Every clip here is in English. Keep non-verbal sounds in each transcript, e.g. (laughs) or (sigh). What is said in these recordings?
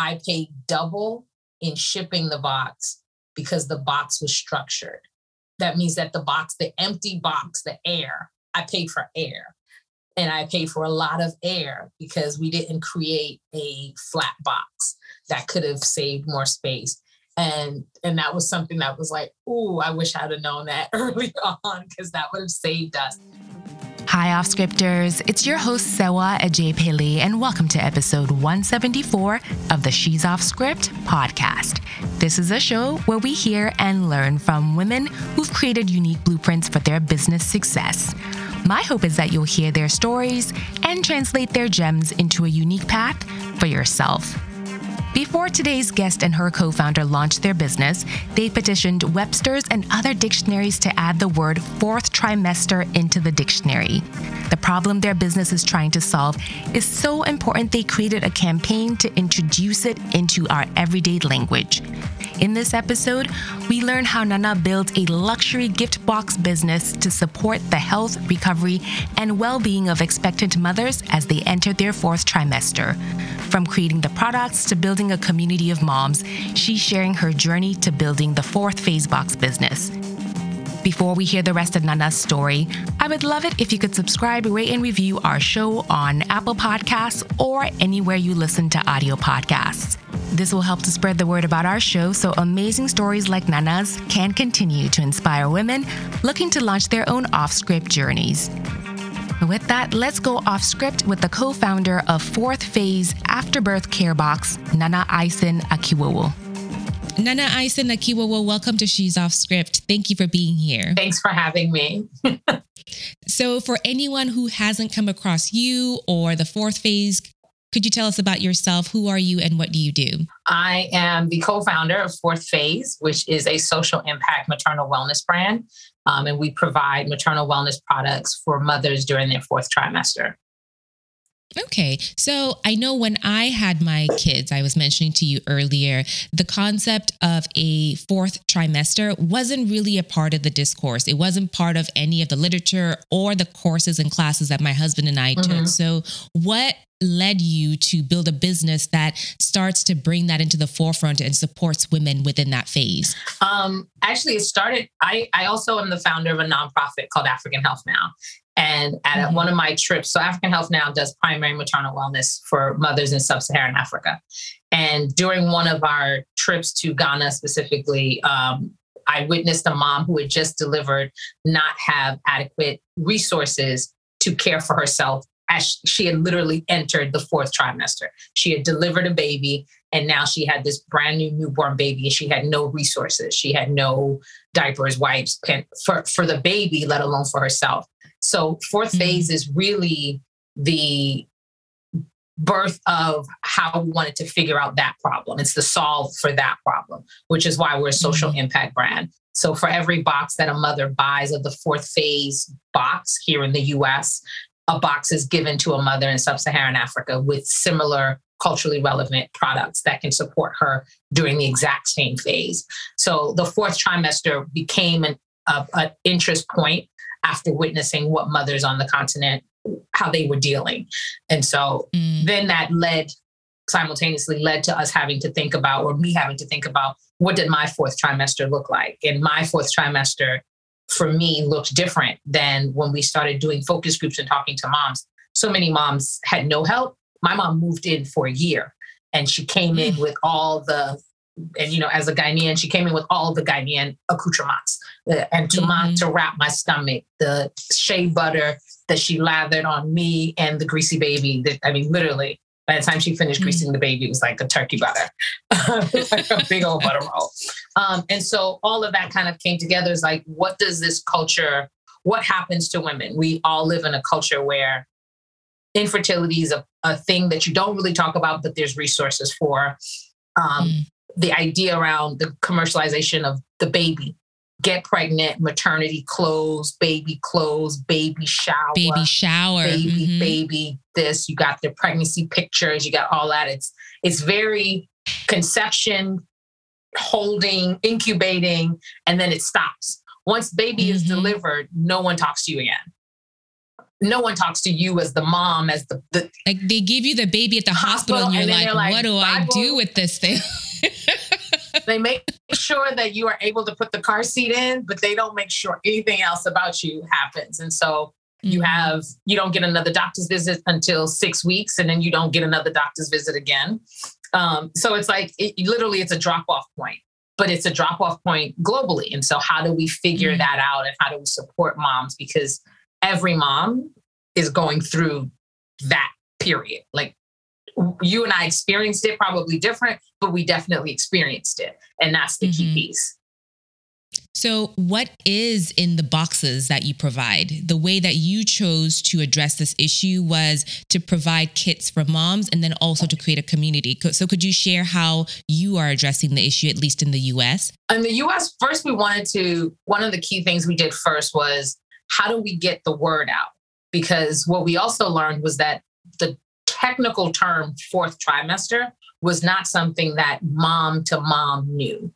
I paid double in shipping the box because the box was structured. That means that the box, the empty box, the air, I paid for air. And I paid for a lot of air because we didn't create a flat box that could have saved more space. And and that was something that was like, oh, I wish I'd have known that (laughs) early on because that would have saved us. Hi, off scripters. It's your host, Sewa Ajay and welcome to episode 174 of the She's Off Script podcast. This is a show where we hear and learn from women who've created unique blueprints for their business success. My hope is that you'll hear their stories and translate their gems into a unique path for yourself. Before today's guest and her co founder launched their business, they petitioned Webster's and other dictionaries to add the word fourth trimester into the dictionary. The problem their business is trying to solve is so important they created a campaign to introduce it into our everyday language. In this episode, we learn how Nana built a luxury gift box business to support the health, recovery, and well being of expectant mothers as they enter their fourth trimester. From creating the products to building a community of moms, she's sharing her journey to building the fourth phase box business. Before we hear the rest of Nana's story, I would love it if you could subscribe, rate, and review our show on Apple Podcasts or anywhere you listen to audio podcasts. This will help to spread the word about our show so amazing stories like Nana's can continue to inspire women looking to launch their own off script journeys. With that, let's go off script with the co founder of Fourth Phase Afterbirth Care Box, Nana Ison Akiwowo. Nana Ison Akiwowo, welcome to She's Off Script. Thank you for being here. Thanks for having me. (laughs) so, for anyone who hasn't come across you or the fourth phase, could you tell us about yourself? Who are you and what do you do? I am the co founder of Fourth Phase, which is a social impact maternal wellness brand. Um, and we provide maternal wellness products for mothers during their fourth trimester. Okay. So I know when I had my kids, I was mentioning to you earlier, the concept of a fourth trimester wasn't really a part of the discourse. It wasn't part of any of the literature or the courses and classes that my husband and I mm-hmm. took. So, what led you to build a business that starts to bring that into the forefront and supports women within that phase? Um, actually, it started. I, I also am the founder of a nonprofit called African Health Now. And at mm-hmm. one of my trips, so African Health Now does primary maternal wellness for mothers in sub Saharan Africa. And during one of our trips to Ghana specifically, um, I witnessed a mom who had just delivered not have adequate resources to care for herself as she had literally entered the fourth trimester. She had delivered a baby and now she had this brand new newborn baby and she had no resources. She had no diapers, wipes, for, for the baby, let alone for herself. So 4th mm-hmm. phase is really the birth of how we wanted to figure out that problem. It's the solve for that problem, which is why we're a social mm-hmm. impact brand. So for every box that a mother buys of the fourth phase box here in the US, a box is given to a mother in sub-Saharan Africa with similar culturally relevant products that can support her during the exact same phase. So the fourth trimester became an an interest point after witnessing what mothers on the continent how they were dealing. And so mm. then that led simultaneously led to us having to think about or me having to think about what did my fourth trimester look like? And my fourth trimester for me looked different than when we started doing focus groups and talking to moms. So many moms had no help. My mom moved in for a year and she came in mm. with all the and you know, as a Ghanaian, she came in with all the Ghanaian accoutrements and to, mm-hmm. to wrap my stomach, the shea butter that she lathered on me and the greasy baby. That, I mean, literally, by the time she finished mm-hmm. greasing the baby, it was like a turkey butter, (laughs) like a big old butter roll. Um, and so all of that kind of came together. Is like, what does this culture? What happens to women? We all live in a culture where infertility is a, a thing that you don't really talk about, but there's resources for. Um, mm the idea around the commercialization of the baby get pregnant, maternity clothes, baby clothes, baby shower, baby shower, baby, mm-hmm. baby this. You got the pregnancy pictures, you got all that. It's it's very conception, holding, incubating, and then it stops. Once baby mm-hmm. is delivered, no one talks to you again. no one talks to you as the mom, as the, the like they give you the baby at the hospital, hospital and you're and like, like, what do Bible. I do with this thing? (laughs) they make sure that you are able to put the car seat in, but they don't make sure anything else about you happens. And so you mm-hmm. have you don't get another doctor's visit until six weeks, and then you don't get another doctor's visit again. Um, so it's like it, literally it's a drop off point, but it's a drop off point globally. And so how do we figure mm-hmm. that out, and how do we support moms because every mom is going through that period. Like you and I experienced it probably different, but we definitely experienced it. And that's the mm-hmm. key piece. So, what is in the boxes that you provide? The way that you chose to address this issue was to provide kits for moms and then also to create a community. So, could you share how you are addressing the issue, at least in the US? In the US, first, we wanted to, one of the key things we did first was how do we get the word out? Because what we also learned was that the technical term fourth trimester was not something that mom to mom knew.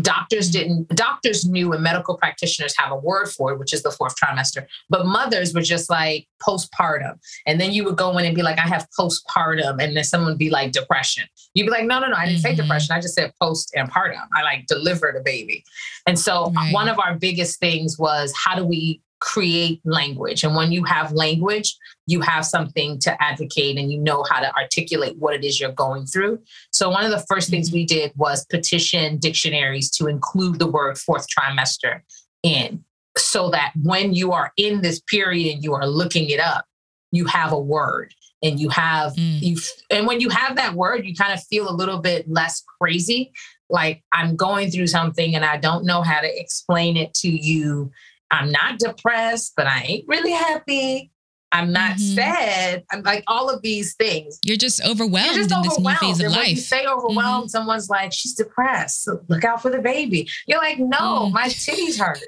Doctors didn't, doctors knew and medical practitioners have a word for it, which is the fourth trimester. But mothers were just like postpartum. And then you would go in and be like, I have postpartum. And then someone would be like, depression. You'd be like, no, no, no, I didn't mm-hmm. say depression. I just said post and partum. I like delivered a baby. And so right. one of our biggest things was how do we create language. And when you have language, you have something to advocate and you know how to articulate what it is you're going through. So, one of the first things we did was petition dictionaries to include the word fourth trimester in so that when you are in this period and you are looking it up, you have a word and you have mm. you and when you have that word you kind of feel a little bit less crazy like i'm going through something and i don't know how to explain it to you I'm not depressed, but I ain't really happy. I'm not mm-hmm. sad. I'm like all of these things. You're just overwhelmed You're just in overwhelmed. this new phase of and life. When you say overwhelmed, mm-hmm. someone's like, she's depressed. So look out for the baby. You're like, no, mm. my titties hurt.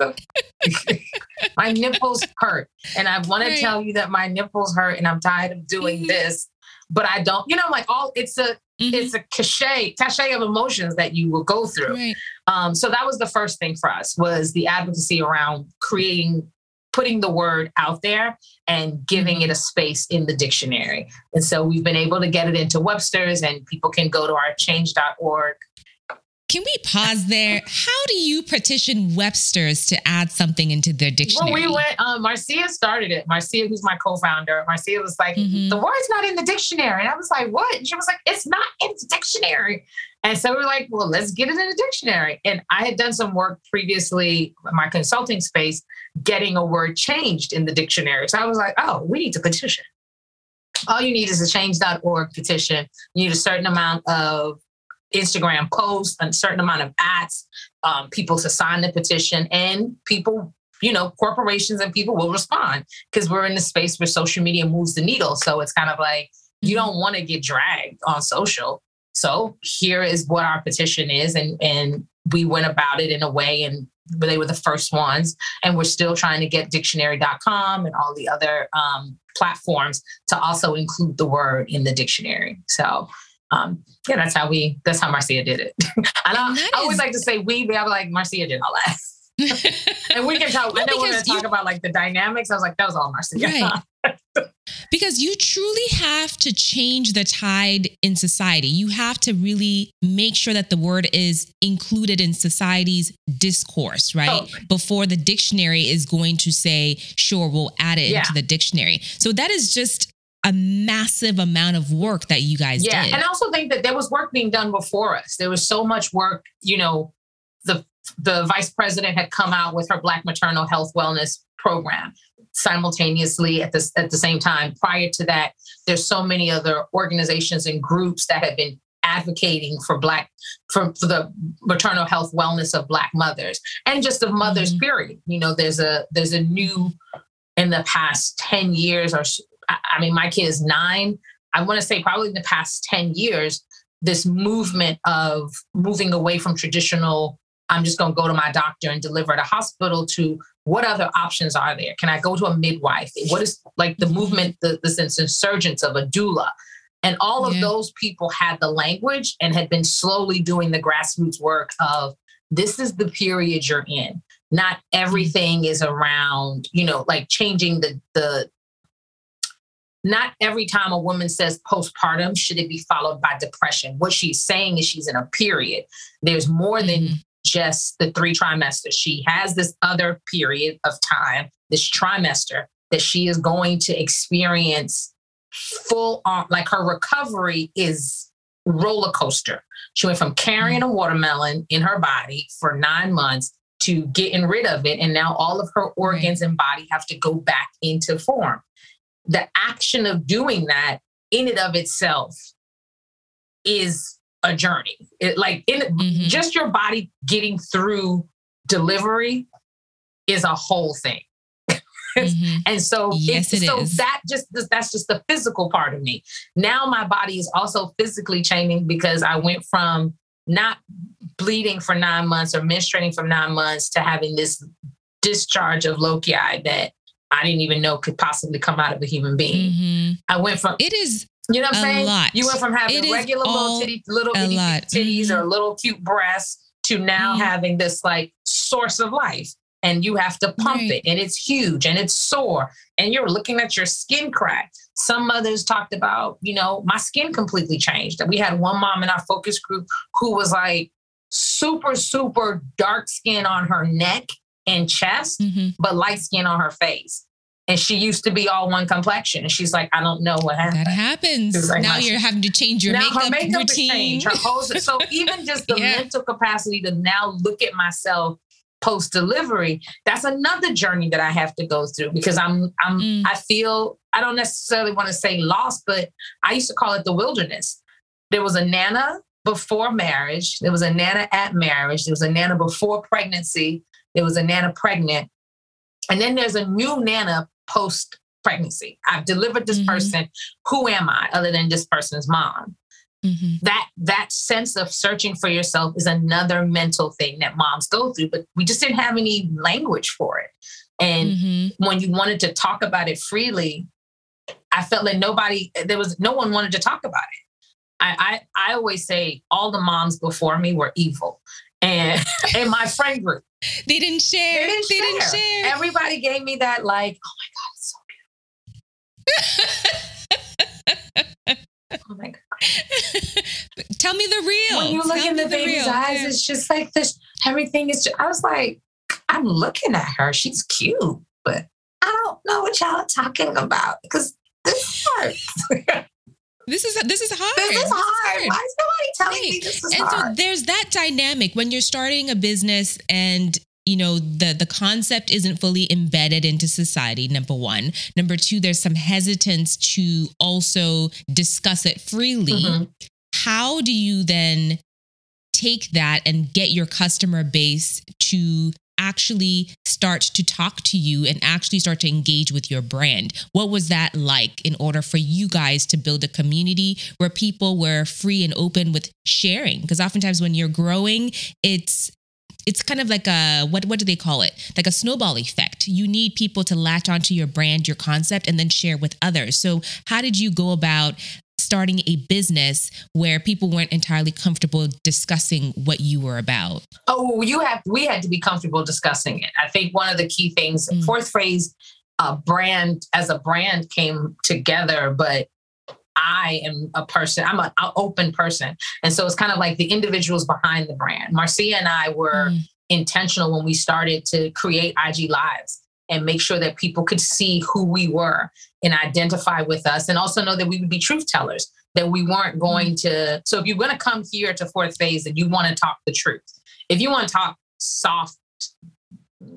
(laughs) my nipples hurt. And I want right. to tell you that my nipples hurt and I'm tired of doing mm-hmm. this. But I don't, you know, like all it's a Mm-hmm. It's a cachet, cachet of emotions that you will go through. Right. Um, so that was the first thing for us was the advocacy around creating, putting the word out there and giving mm-hmm. it a space in the dictionary. And so we've been able to get it into Webster's and people can go to our change.org can we pause there? How do you petition Webster's to add something into their dictionary? Well, we went, um, Marcia started it. Marcia, who's my co founder, Marcia was like, mm-hmm. the word's not in the dictionary. And I was like, what? And she was like, it's not in the dictionary. And so we are like, well, let's get it in the dictionary. And I had done some work previously, my consulting space, getting a word changed in the dictionary. So I was like, oh, we need to petition. All you need is a change.org petition. You need a certain amount of Instagram posts, a certain amount of ads, um, people to sign the petition, and people, you know, corporations and people will respond because we're in the space where social media moves the needle. So it's kind of like you mm-hmm. don't want to get dragged on social. So here is what our petition is, and and we went about it in a way, and they were the first ones, and we're still trying to get dictionary.com and all the other um, platforms to also include the word in the dictionary. So um, yeah, that's how we, that's how Marcia did it. (laughs) and I, I, always like to say we, but I'm like, Marcia did all that. (laughs) and we can talk, well, I know we're going to talk about like the dynamics. I was like, that was all Marcia. Right. (laughs) because you truly have to change the tide in society. You have to really make sure that the word is included in society's discourse, right? Before the dictionary is going to say, sure, we'll add it yeah. into the dictionary. So that is just a massive amount of work that you guys yeah. did. And I also think that there was work being done before us. There was so much work, you know, the the vice president had come out with her Black maternal health wellness program simultaneously at the, at the same time. Prior to that, there's so many other organizations and groups that have been advocating for black for, for the maternal health wellness of black mothers and just of mothers mm-hmm. period you know there's a there's a new in the past 10 years or I mean, my kid is nine. I want to say probably in the past 10 years, this movement of moving away from traditional, I'm just going to go to my doctor and deliver at a hospital to what other options are there? Can I go to a midwife? What is like the mm-hmm. movement, the, this insurgence of a doula? And all of yeah. those people had the language and had been slowly doing the grassroots work of this is the period you're in. not mm-hmm. everything is around, you know, like changing the the not every time a woman says postpartum should it be followed by depression. What she's saying is she's in a period. There's more than mm-hmm. just the three trimesters. She has this other period of time, this trimester that she is going to experience full on, like her recovery is roller coaster. She went from carrying a watermelon in her body for nine months to getting rid of it. And now all of her organs and body have to go back into form. The action of doing that in and of itself is a journey. It, like in mm-hmm. just your body getting through delivery is a whole thing. Mm-hmm. and so, yes, it, so is. that just that's just the physical part of me. Now my body is also physically changing because I went from not bleeding for nine months or menstruating for nine months to having this discharge of lochia that I didn't even know could possibly come out of a human being. Mm-hmm. I went from it is you know what I'm saying? Lot. You went from having it regular little titty, little titties mm-hmm. or little cute breasts to now mm-hmm. having this like source of life and you have to pump right. it and it's huge and it's sore and you're looking at your skin crack. Some mothers talked about, you know, my skin completely changed. And we had one mom in our focus group who was like super, super dark skin on her neck and chest, mm-hmm. but light skin on her face. And she used to be all one complexion. And she's like, I don't know what happened. That happens. Like, now you're having to change your now makeup, her makeup routine. Her whole, so (laughs) even just the yeah. mental capacity to now look at myself post delivery, that's another journey that I have to go through because I'm I'm mm. I feel I don't necessarily want to say lost, but I used to call it the wilderness. There was a nana before marriage, there was a nana at marriage, there was a nana before pregnancy, there was a nana pregnant, and then there's a new nana post pregnancy. I've delivered this mm-hmm. person. Who am I other than this person's mom? Mm-hmm. That that sense of searching for yourself is another mental thing that moms go through, but we just didn't have any language for it. And mm-hmm. when you wanted to talk about it freely, I felt like nobody, there was no one wanted to talk about it. I, I, I always say all the moms before me were evil. And (laughs) in my friend group, they didn't share. They didn't, they share. didn't share. Everybody gave me that, like, oh my God, it's so beautiful. (laughs) oh my God. (laughs) Tell me the real. When you look Tell in the baby's eyes, it's just like this. Everything is. Just, I was like, I'm looking at her. She's cute, but I don't know what y'all are talking about because this hurts. This is this is hard. This is hard. Why is nobody telling right. me this is and hard? And so there's that dynamic when you're starting a business and you know the the concept isn't fully embedded into society number 1 number 2 there's some hesitance to also discuss it freely mm-hmm. how do you then take that and get your customer base to actually start to talk to you and actually start to engage with your brand. What was that like in order for you guys to build a community where people were free and open with sharing? Because oftentimes when you're growing, it's it's kind of like a what what do they call it? Like a snowball effect. You need people to latch onto your brand, your concept, and then share with others. So how did you go about starting a business where people weren't entirely comfortable discussing what you were about? Oh, you have we had to be comfortable discussing it. I think one of the key things, mm. fourth phase, uh, brand as a brand came together, but I am a person, I'm an open person. And so it's kind of like the individuals behind the brand. Marcia and I were mm. intentional when we started to create IG Lives and make sure that people could see who we were and identify with us and also know that we would be truth tellers, that we weren't going mm. to. So if you're going to come here to fourth phase and you want to talk the truth, if you want to talk soft,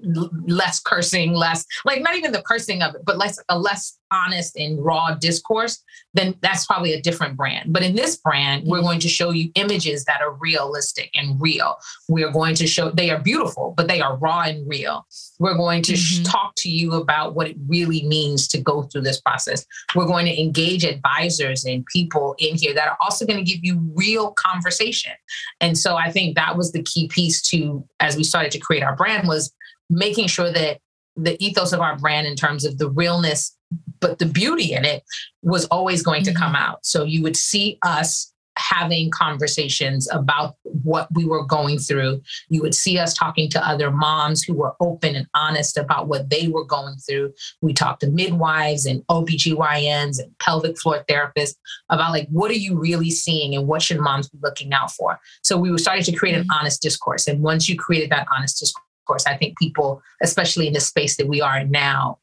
less cursing, less like not even the cursing of it, but less a less honest and raw discourse, then that's probably a different brand. But in this brand, we're going to show you images that are realistic and real. We're going to show they are beautiful, but they are raw and real. We're going to mm-hmm. talk to you about what it really means to go through this process. We're going to engage advisors and people in here that are also going to give you real conversation. And so I think that was the key piece to as we started to create our brand was making sure that the ethos of our brand in terms of the realness but the beauty in it was always going mm-hmm. to come out so you would see us having conversations about what we were going through. You would see us talking to other moms who were open and honest about what they were going through. We talked to midwives and OBGYNs and pelvic floor therapists about like, what are you really seeing and what should moms be looking out for? So we were starting to create an mm-hmm. honest discourse. And once you created that honest discourse, I think people, especially in the space that we are in now,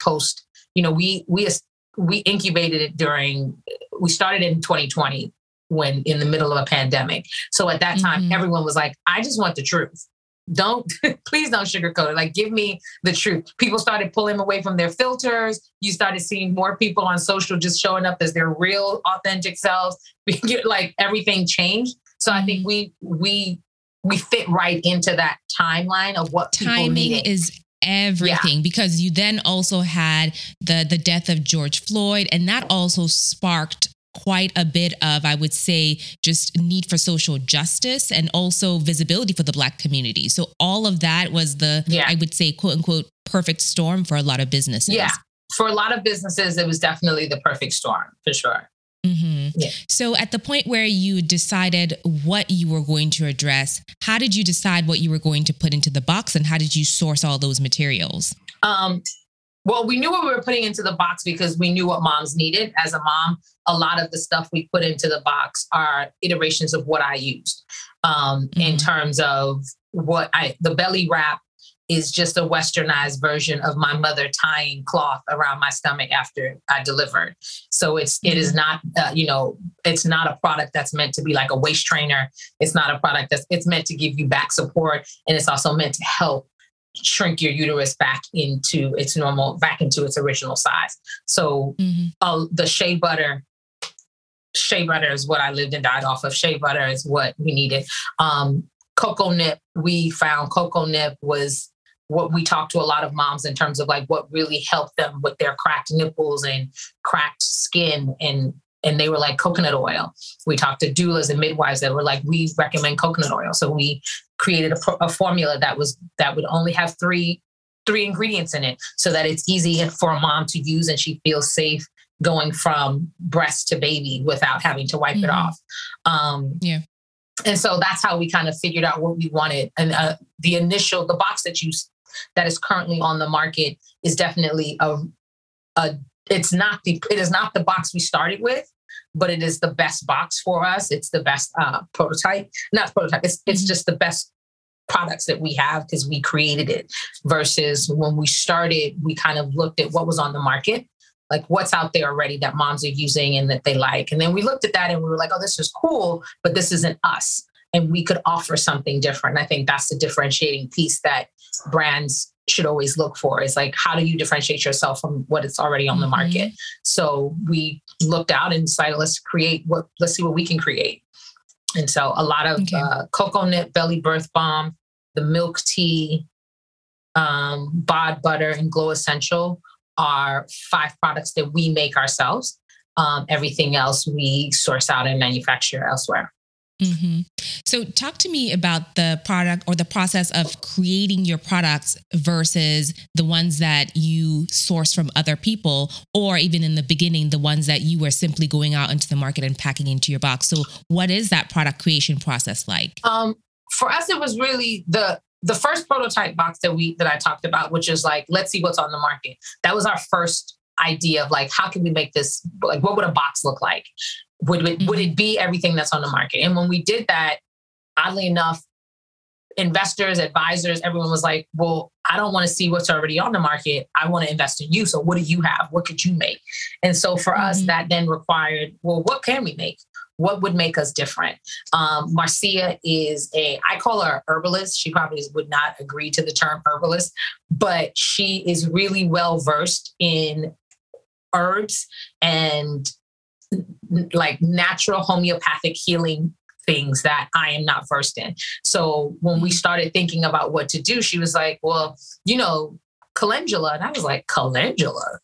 post, you know, we we we incubated it during we started in 2020 when in the middle of a pandemic. So at that time, mm-hmm. everyone was like, I just want the truth. Don't, (laughs) please don't sugarcoat it. Like, give me the truth. People started pulling away from their filters. You started seeing more people on social just showing up as their real, authentic selves. (laughs) like, everything changed. So I think mm-hmm. we, we, we fit right into that timeline of what timing is everything yeah. because you then also had the the death of George Floyd and that also sparked quite a bit of, I would say, just need for social justice and also visibility for the Black community. So all of that was the, yeah. I would say, quote unquote, perfect storm for a lot of businesses. Yeah. For a lot of businesses, it was definitely the perfect storm for sure. Mm-hmm. Yeah. So, at the point where you decided what you were going to address, how did you decide what you were going to put into the box and how did you source all those materials? Um, well, we knew what we were putting into the box because we knew what moms needed. As a mom, a lot of the stuff we put into the box are iterations of what I used um, mm-hmm. in terms of what I, the belly wrap is just a westernized version of my mother tying cloth around my stomach after I delivered. So it's it is mm-hmm. not uh, you know it's not a product that's meant to be like a waist trainer. It's not a product that's it's meant to give you back support and it's also meant to help shrink your uterus back into its normal, back into its original size. So mm-hmm. uh, the shea butter, shea butter is what I lived and died off of. Shea butter is what we needed. Um, cocoa nip, we found cocoa nip was what we talked to a lot of moms in terms of like what really helped them with their cracked nipples and cracked skin and and they were like coconut oil. We talked to doulas and midwives that were like, we recommend coconut oil. So we created a, a, formula that was that would only have three three ingredients in it, so that it's easy for a mom to use and she feels safe going from breast to baby without having to wipe mm-hmm. it off. Um, yeah. And so that's how we kind of figured out what we wanted. And uh, the initial, the box that you that is currently on the market is definitely a, a it's not the it is not the box we started with but it is the best box for us. It's the best uh, prototype not prototype it's, it's mm-hmm. just the best products that we have because we created it versus when we started we kind of looked at what was on the market like what's out there already that moms are using and that they like. And then we looked at that and we were like oh this is cool but this isn't us. And we could offer something different. And i think that's the differentiating piece that brands should always look for is like how do you differentiate yourself from what is already on the mm-hmm. market so we looked out and decided let's create what let's see what we can create and so a lot of okay. uh, cocoa nip belly birth bomb the milk tea um, bod butter and glow essential are five products that we make ourselves um, everything else we source out and manufacture elsewhere Mm-hmm. So, talk to me about the product or the process of creating your products versus the ones that you source from other people, or even in the beginning, the ones that you were simply going out into the market and packing into your box. So, what is that product creation process like? Um, for us, it was really the the first prototype box that we that I talked about, which is like, let's see what's on the market. That was our first idea of like, how can we make this like what would a box look like? Would it, mm-hmm. would it be everything that's on the market? And when we did that, oddly enough, investors, advisors, everyone was like, well, I don't want to see what's already on the market. I want to invest in you. So what do you have? What could you make? And so for mm-hmm. us, that then required, well, what can we make? What would make us different? Um, Marcia is a, I call her herbalist. She probably would not agree to the term herbalist, but she is really well versed in herbs and like natural homeopathic healing things that I am not versed in. So when we started thinking about what to do, she was like, well, you know, calendula. And I was like, calendula?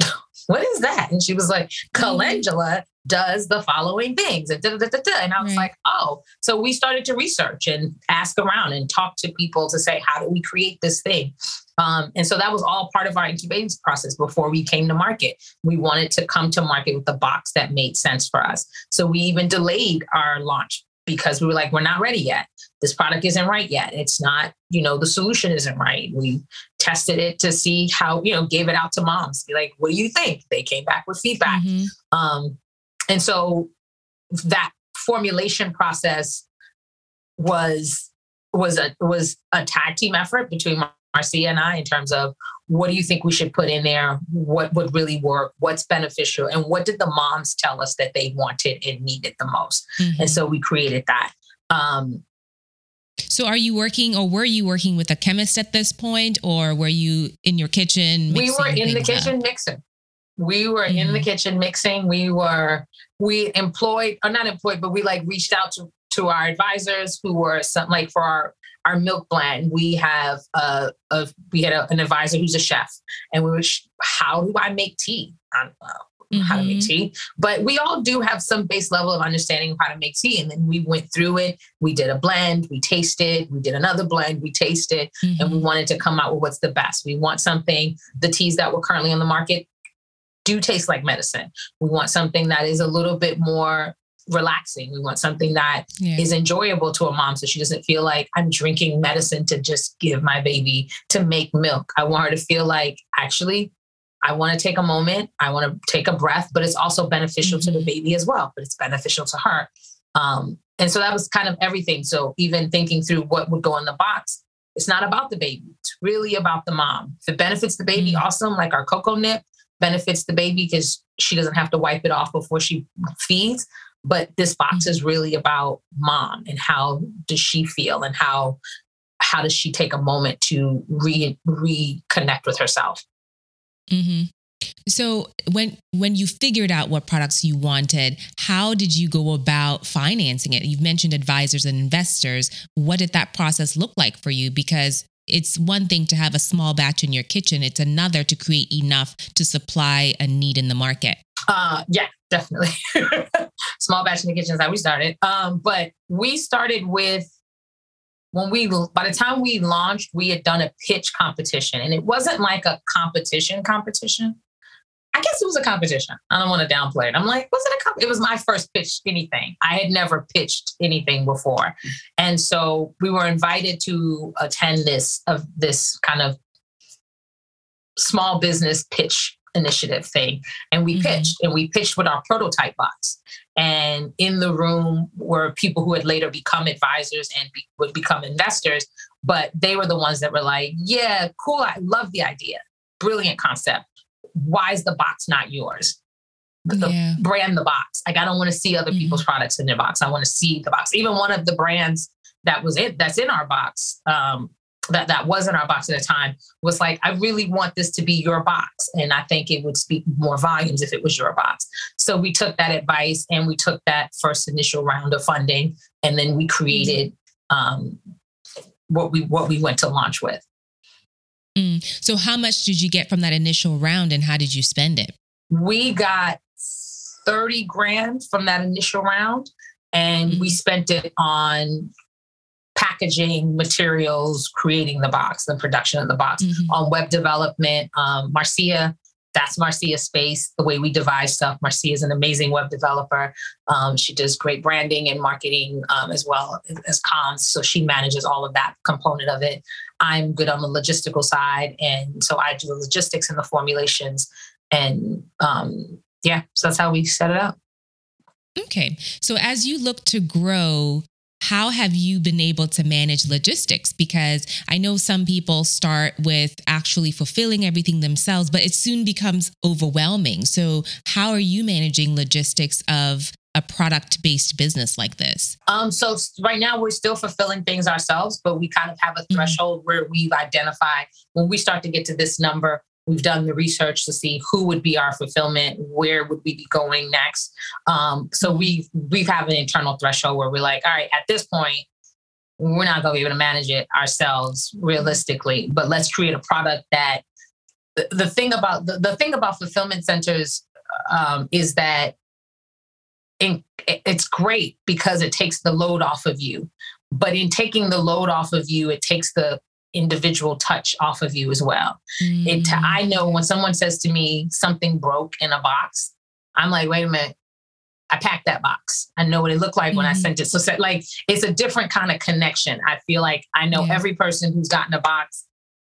(laughs) what is that? And she was like, mm-hmm. calendula does the following things. And, da, da, da, and I was right. like, oh. So we started to research and ask around and talk to people to say, how do we create this thing? Um, and so that was all part of our incubating process before we came to market. We wanted to come to market with a box that made sense for us. So we even delayed our launch because we were like, we're not ready yet. This product isn't right yet. It's not, you know, the solution isn't right. We tested it to see how, you know, gave it out to moms. Be like, what do you think? They came back with feedback. Mm-hmm. Um, and so that formulation process was was a was a tag team effort between Marcia and I in terms of what do you think we should put in there? What would really work? What's beneficial? And what did the moms tell us that they wanted and needed the most? Mm-hmm. And so we created that. Um, so are you working or were you working with a chemist at this point or were you in your kitchen? We were in the kitchen up? mixing. We were mm-hmm. in the mm-hmm. kitchen mixing. We were, we employed, or not employed, but we like reached out to, to our advisors who were some like for our our milk blend, we have a, a we had a, an advisor who's a chef, and we were, how do I make tea? I don't know. Mm-hmm. how to make mm-hmm. tea. But we all do have some base level of understanding of how to make tea. And then we went through it. We did a blend, we tasted, we did another blend, we tasted, mm-hmm. and we mm-hmm. wanted to come out with what's the best. We want something, the teas that were currently on the market do taste like medicine. We want something that is a little bit more relaxing. We want something that yeah. is enjoyable to a mom so she doesn't feel like I'm drinking medicine to just give my baby to make milk. I want her to feel like actually I want to take a moment, I want to take a breath, but it's also beneficial mm-hmm. to the mm-hmm. baby as well, but it's beneficial to her. Um, and so that was kind of everything. So even thinking through what would go in the box, it's not about the baby. It's really about the mom. If it benefits the baby, mm-hmm. awesome. Like our cocoa nip benefits the baby because she doesn't have to wipe it off before she feeds. But this box is really about mom and how does she feel and how how does she take a moment to re reconnect with herself. Mm-hmm. So when when you figured out what products you wanted, how did you go about financing it? You've mentioned advisors and investors. What did that process look like for you? Because it's one thing to have a small batch in your kitchen; it's another to create enough to supply a need in the market. Uh, yeah, definitely. (laughs) Small batch in the kitchen is how we started. Um, but we started with when we by the time we launched, we had done a pitch competition, and it wasn't like a competition competition. I guess it was a competition. I don't want to downplay it. I'm like, was it a comp-? It was my first pitch anything. I had never pitched anything before, and so we were invited to attend this of this kind of small business pitch initiative thing. And we mm-hmm. pitched and we pitched with our prototype box. And in the room were people who had later become advisors and be, would become investors. But they were the ones that were like, yeah, cool. I love the idea. Brilliant concept. Why is the box not yours? The, yeah. brand the box. Like I don't want to see other mm-hmm. people's products in their box. I want to see the box. Even one of the brands that was it that's in our box um, that that was in our box at the time was like i really want this to be your box and i think it would speak more volumes if it was your box so we took that advice and we took that first initial round of funding and then we created um, what we what we went to launch with mm. so how much did you get from that initial round and how did you spend it we got 30 grand from that initial round and mm-hmm. we spent it on packaging materials, creating the box, the production of the box. Mm-hmm. On web development, um, Marcia, that's Marcia's Space, the way we devise stuff. Marcia is an amazing web developer. Um, she does great branding and marketing um, as well as comms. So she manages all of that component of it. I'm good on the logistical side. And so I do the logistics and the formulations. And um, yeah, so that's how we set it up. Okay. So as you look to grow how have you been able to manage logistics? Because I know some people start with actually fulfilling everything themselves, but it soon becomes overwhelming. So, how are you managing logistics of a product based business like this? Um, so right now we're still fulfilling things ourselves, but we kind of have a mm-hmm. threshold mm-hmm. where we've identified when we start to get to this number, We've done the research to see who would be our fulfillment, where would we be going next. Um, so we we've have an internal threshold where we're like, all right, at this point, we're not going to be able to manage it ourselves realistically, but let's create a product that the, the thing about the, the thing about fulfillment centers um, is that in, it's great because it takes the load off of you. But in taking the load off of you, it takes the individual touch off of you as well. Mm. It, I know when someone says to me something broke in a box, I'm like, wait a minute, I packed that box. I know what it looked like mm-hmm. when I mm-hmm. sent it. So, like, it's a different kind of connection. I feel like I know yeah. every person who's gotten a box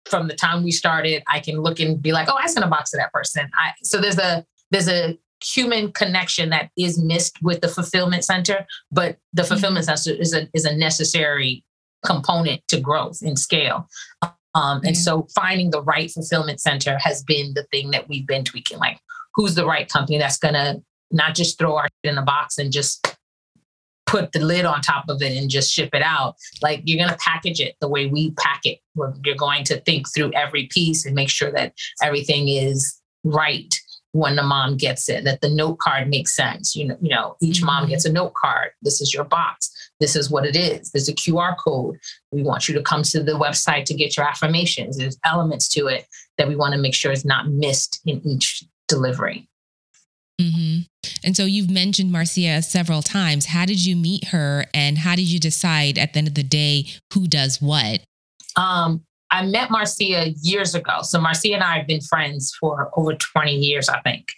from the time we started. I can look and be like, oh, I sent a box to that person. I, so there's a there's a human connection that is missed with the fulfillment center, but the mm-hmm. fulfillment mm-hmm. center is a is a necessary component to growth and scale. Um, mm-hmm. And so finding the right fulfillment center has been the thing that we've been tweaking. Like, who's the right company that's going to not just throw our in a box and just put the lid on top of it and just ship it out. Like you're going to package it the way we pack it. You're going to think through every piece and make sure that everything is right when the mom gets it, that the note card makes sense. You know, you know, each mm-hmm. mom gets a note card. This is your box. This is what it is. There's a QR code. We want you to come to the website to get your affirmations. There's elements to it that we want to make sure is not missed in each delivery. Mm-hmm. And so you've mentioned Marcia several times. How did you meet her and how did you decide at the end of the day who does what? Um, I met Marcia years ago. So Marcia and I have been friends for over 20 years, I think.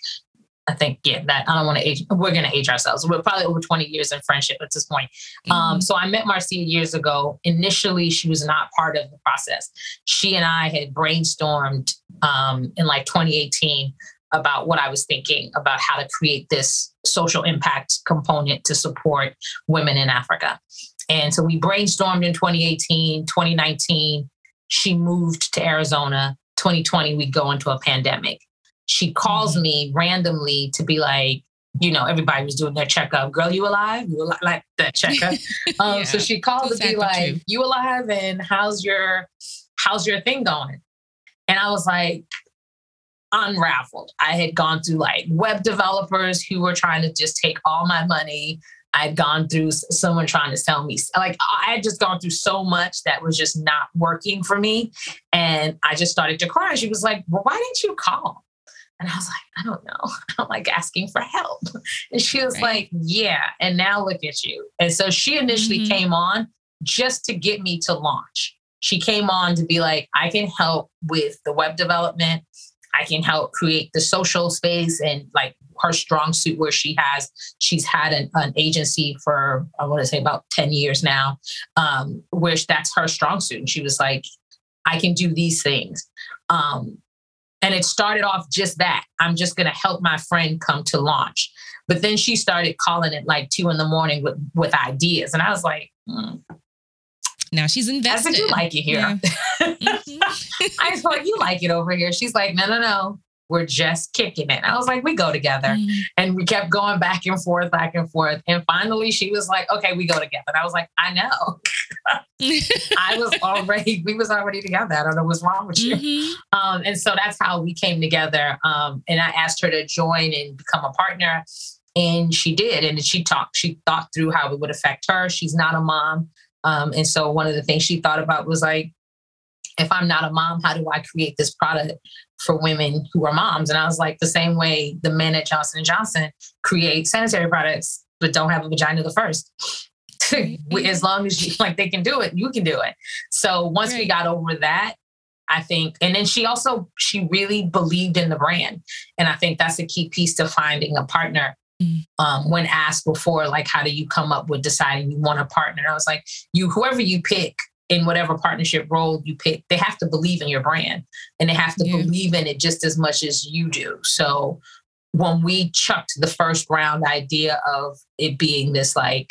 I think, yeah, that I don't want to age, we're going to age ourselves. We're probably over 20 years in friendship at this point. Um, mm-hmm. Um, so I met Marcia years ago. Initially, she was not part of the process. She and I had brainstormed um, in like 2018 about what I was thinking about how to create this social impact component to support women in Africa. And so we brainstormed in 2018, 2019. She moved to Arizona. 2020, we go into a pandemic. She calls mm-hmm. me randomly to be like, you know, everybody was doing their checkup. Girl, you alive? You alive? Like that checkup. (laughs) Um, yeah. So she called to be like, you alive? And how's your how's your thing going? And I was like, unraveled. I had gone through like web developers who were trying to just take all my money. I'd gone through someone trying to sell me, like, I had just gone through so much that was just not working for me. And I just started to cry. She was like, Well, why didn't you call? And I was like, I don't know. (laughs) I don't like asking for help. And she was right. like, Yeah. And now look at you. And so she initially mm-hmm. came on just to get me to launch. She came on to be like, I can help with the web development. I can help create the social space and like her strong suit where she has she's had an, an agency for I want to say about 10 years now, um, which that's her strong suit. And she was like, I can do these things. Um, and it started off just that. I'm just gonna help my friend come to launch. But then she started calling it like two in the morning with with ideas. And I was like, mm, now she's invested. I said, you like it here. Yeah. (laughs) Mm-hmm. I thought you like it over here. She's like, no, no, no. We're just kicking it. I was like, we go together. Mm-hmm. And we kept going back and forth, back and forth. And finally she was like, okay, we go together. And I was like, I know. (laughs) I was already, we was already together. I don't know what's wrong with you. Mm-hmm. Um, and so that's how we came together. Um, and I asked her to join and become a partner. And she did. And she talked, she thought through how it would affect her. She's not a mom. Um, and so one of the things she thought about was like, if I'm not a mom, how do I create this product for women who are moms? And I was like, the same way the men at Johnson and Johnson create sanitary products but don't have a vagina the first. (laughs) as long as you like they can do it, you can do it. So once right. we got over that, I think, and then she also she really believed in the brand, and I think that's a key piece to finding a partner Mm. Um, when asked before, like, how do you come up with deciding you want a partner? I was like, you, whoever you pick in whatever partnership role you pick, they have to believe in your brand and they have to yeah. believe in it just as much as you do. So when we chucked the first round idea of it being this like,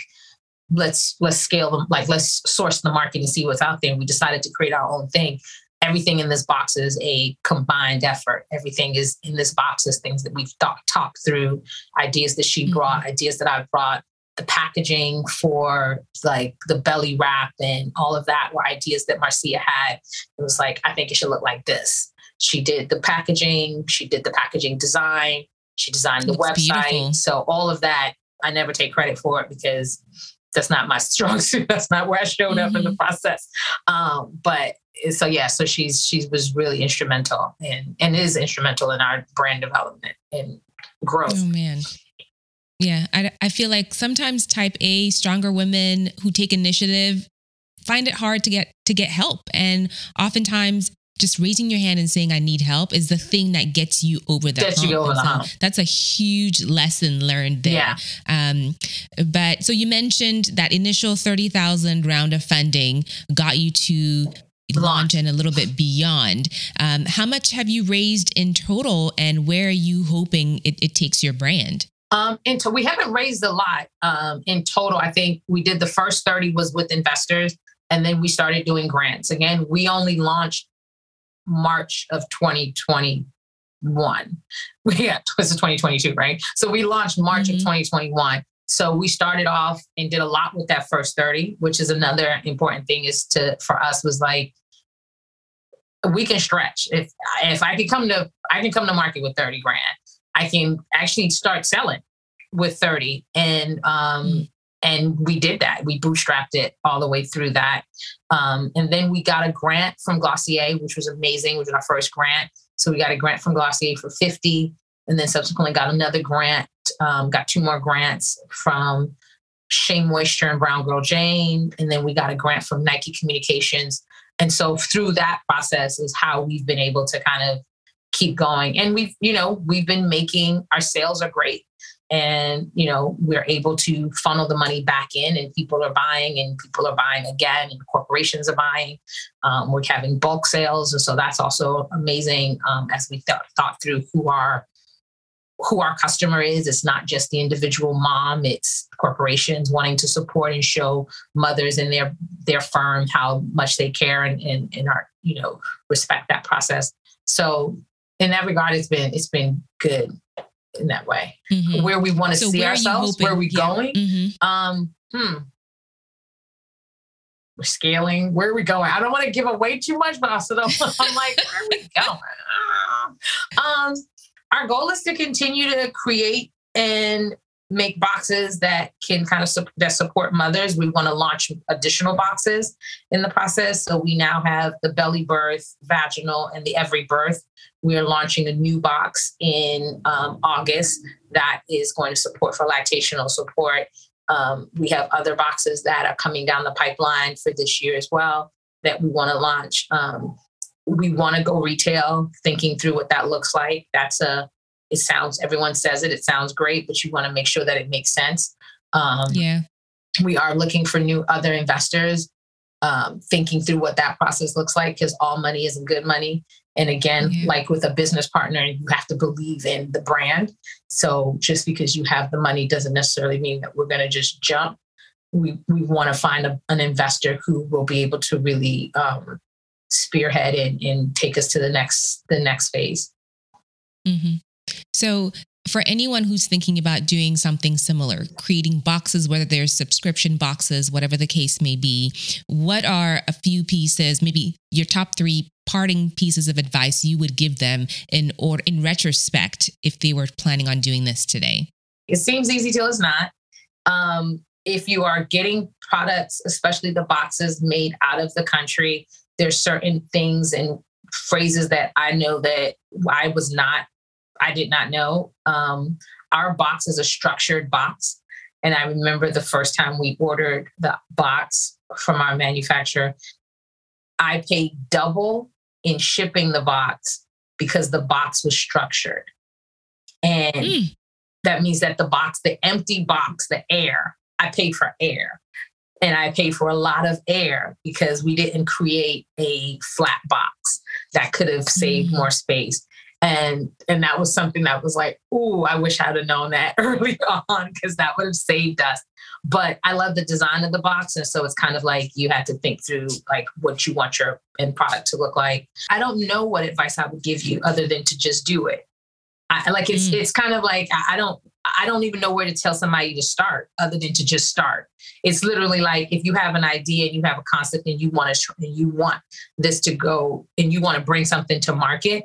let's let's scale them like let's source the market and see what's out there. And we decided to create our own thing everything in this box is a combined effort. Everything is in this box is things that we've thought, talked through, ideas that she mm-hmm. brought, ideas that I've brought. The packaging for like the belly wrap and all of that were ideas that Marcia had. It was like, I think it should look like this. She did the packaging, she did the packaging design, she designed the website. Beautiful. So all of that, I never take credit for it because that's not my (laughs) strong suit. That's not where I showed mm-hmm. up in the mm-hmm. process. Um, but so yeah, so she's she was really instrumental and and is instrumental in our brand development and growth. Oh man. Yeah, I, I feel like sometimes type A, stronger women who take initiative find it hard to get to get help and oftentimes just raising your hand and saying I need help is the thing that gets you over that. gets hump. You over the hump. That's a huge lesson learned there. Yeah. Um, but so you mentioned that initial thirty thousand round of funding got you to launch and a little bit beyond. Um, how much have you raised in total, and where are you hoping it, it takes your brand? Um, and so we haven't raised a lot um, in total. I think we did the first 30 was with investors, and then we started doing grants. Again, we only launched March of 2021. Yeah, (laughs) this is 2022, right? So we launched March mm-hmm. of 2021. So we started off and did a lot with that first 30, which is another important thing is to for us was like we can stretch. If if I can come to I can come to market with 30 grand. I can actually start selling with 30 and um mm. and we did that. We bootstrapped it all the way through that. Um, and then we got a grant from Glossier, which was amazing, which was our first grant. So we got a grant from Glossier for 50 and then subsequently got another grant, um, got two more grants from Shea Moisture and Brown Girl Jane. And then we got a grant from Nike Communications. And so through that process is how we've been able to kind of keep going. And we've, you know, we've been making our sales are great. And, you know, we're able to funnel the money back in and people are buying and people are buying again and corporations are buying. Um, we're having bulk sales. And so that's also amazing um, as we th- thought through who our who our customer is. It's not just the individual mom, it's corporations wanting to support and show mothers in their their firm how much they care and, and, and are, you know, respect that process. So in that regard, it's been it's been good in that way. Mm-hmm. Where we want to so see ourselves, where we yeah. going. Mm-hmm. Um, hmm. We're scaling. Where are we going? I don't want to give away too much, but I also (laughs) I'm like, where are we going? um, our goal is to continue to create and make boxes that can kind of su- that support mothers. We want to launch additional boxes in the process. So we now have the belly birth, vaginal, and the every birth. We are launching a new box in um, August that is going to support for lactational support. Um, we have other boxes that are coming down the pipeline for this year as well that we want to launch. Um, we want to go retail, thinking through what that looks like. That's a it sounds everyone says it, it sounds great, but you want to make sure that it makes sense. Um, yeah. We are looking for new other investors, um, thinking through what that process looks like because all money isn't good money. And again, yeah. like with a business partner, you have to believe in the brand. So just because you have the money doesn't necessarily mean that we're going to just jump. We we want to find a, an investor who will be able to really um, spearhead and, and take us to the next the next phase. Mm-hmm. So, for anyone who's thinking about doing something similar, creating boxes, whether they're subscription boxes, whatever the case may be, what are a few pieces, maybe your top three parting pieces of advice you would give them in or in retrospect if they were planning on doing this today? It seems easy till it's not. Um, if you are getting products, especially the boxes made out of the country, there's certain things and phrases that I know that I was not I did not know. Um, our box is a structured box. And I remember the first time we ordered the box from our manufacturer, I paid double in shipping the box because the box was structured. And mm. that means that the box, the empty box, the air, I paid for air. And I paid for a lot of air because we didn't create a flat box that could have saved mm. more space and and that was something that was like oh i wish i'd have known that (laughs) early on because that would have saved us but i love the design of the box and so it's kind of like you had to think through like what you want your end product to look like i don't know what advice i would give you other than to just do it I, like it's mm. it's kind of like I don't I don't even know where to tell somebody to start other than to just start. It's literally like if you have an idea and you have a concept and you want to and you want this to go and you want to bring something to market,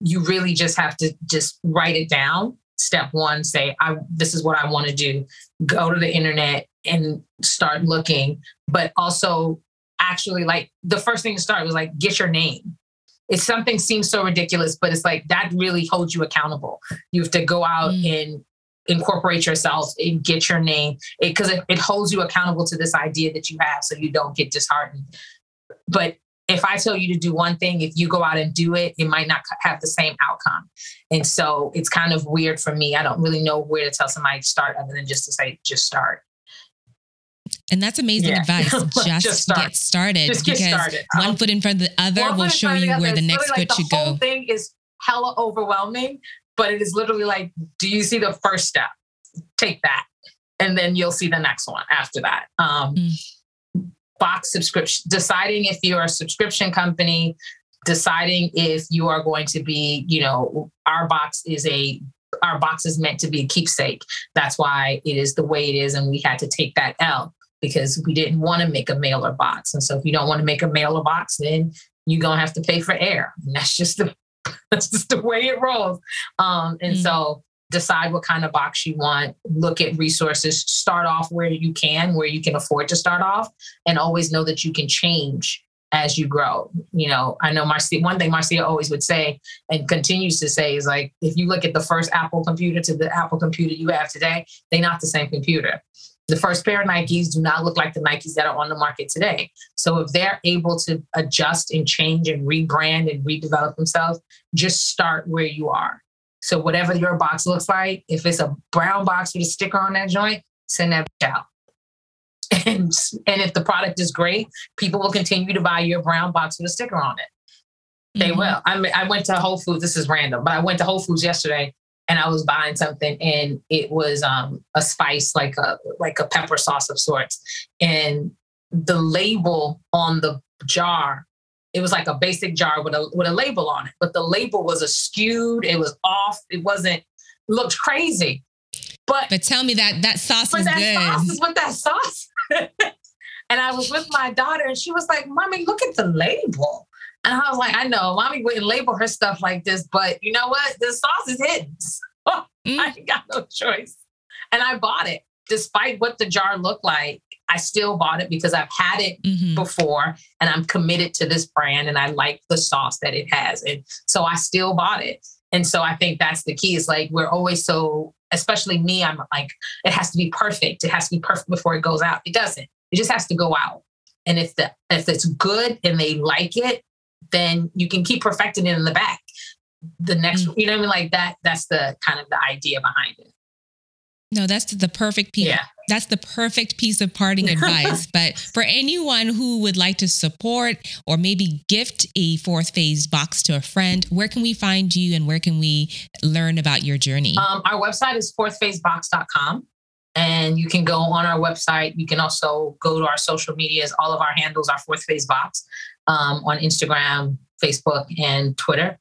you really just have to just write it down. Step one, say, I this is what I want to do. Go to the internet and start looking, but also actually like the first thing to start was like get your name. If something seems so ridiculous, but it's like that really holds you accountable. You have to go out mm. and incorporate yourself and get your name because it, it, it holds you accountable to this idea that you have so you don't get disheartened. But if I tell you to do one thing, if you go out and do it, it might not have the same outcome. And so it's kind of weird for me. I don't really know where to tell somebody to start other than just to say, just start. And that's amazing yeah. advice. (laughs) Just, just start. get started. Just get because started. one um, foot in front of the other will show you where the next foot like should go. The whole thing is hella overwhelming, but it is literally like, do you see the first step? Take that. And then you'll see the next one after that. Um, mm box subscription, deciding if you're a subscription company, deciding if you are going to be, you know, our box is a our box is meant to be a keepsake. That's why it is the way it is, and we had to take that L because we didn't want to make a mailer box. And so, if you don't want to make a mailer box, then you're gonna have to pay for air. And that's just the (laughs) that's just the way it rolls. Um, and mm-hmm. so, decide what kind of box you want, look at resources, start off where you can, where you can afford to start off, and always know that you can change as you grow. You know, I know Marcia, one thing Marcia always would say and continues to say is like, if you look at the first Apple computer to the Apple computer you have today, they're not the same computer. The first pair of Nikes do not look like the Nikes that are on the market today. So if they're able to adjust and change and rebrand and redevelop themselves, just start where you are so whatever your box looks like, if it's a brown box with a sticker on that joint, send that out. (laughs) And, and if the product is great, people will continue to buy your brown box with a sticker on it. They mm-hmm. will. I, mean, I went to Whole Foods. This is random, but I went to Whole Foods yesterday and I was buying something and it was um, a spice, like a like a pepper sauce of sorts. And the label on the jar it was like a basic jar with a with a label on it, but the label was skewed. It was off. It wasn't looked crazy. But but tell me that that sauce but is that good. Sauce is what that sauce. (laughs) and I was with my daughter, and she was like, "Mommy, look at the label." And I was like, "I know, mommy wouldn't label her stuff like this, but you know what? The sauce is hidden. (laughs) So mm. I got no choice." And I bought it, despite what the jar looked like. I still bought it because I've had it mm-hmm. before and I'm committed to this brand and I like the sauce that it has. And so I still bought it. And so I think that's the key is like we're always so, especially me, I'm like, it has to be perfect. It has to be perfect before it goes out. It doesn't. It just has to go out. And if the if it's good and they like it, then you can keep perfecting it in the back. The next, mm-hmm. you know what I mean? Like that, that's the kind of the idea behind it. No, that's the perfect piece. Yeah. That's the perfect piece of parting (laughs) advice. but for anyone who would like to support or maybe gift a fourth phase box to a friend, where can we find you and where can we learn about your journey? Um, our website is fourthphasebox.com. And you can go on our website. You can also go to our social medias. All of our handles are Fourth Phase Box um, on Instagram, Facebook, and Twitter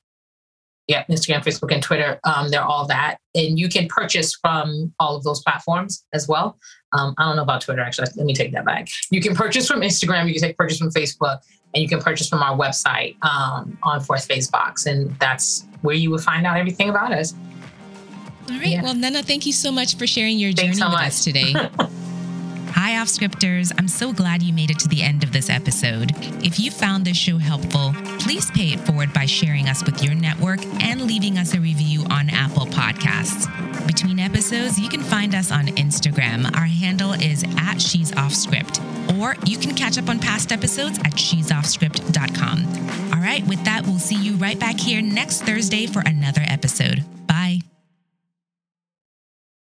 yeah, Instagram, Facebook, and Twitter. Um, they're all that. And you can purchase from all of those platforms as well. Um, I don't know about Twitter, actually. Let me take that back. You can purchase from Instagram, you can take purchase from Facebook, and you can purchase from our website um, on Fourth Phase Box. And that's where you would find out everything about us. All right. Yeah. Well, Nana, thank you so much for sharing your journey so with much. us today. (laughs) Hi, off scripters. I'm so glad you made it to the end of this episode. If you found this show helpful, please pay it forward by sharing us with your network and leaving us a review on Apple Podcasts. Between episodes, you can find us on Instagram. Our handle is at She's Off Script, or you can catch up on past episodes at she'soffscript.com. All right, with that, we'll see you right back here next Thursday for another episode.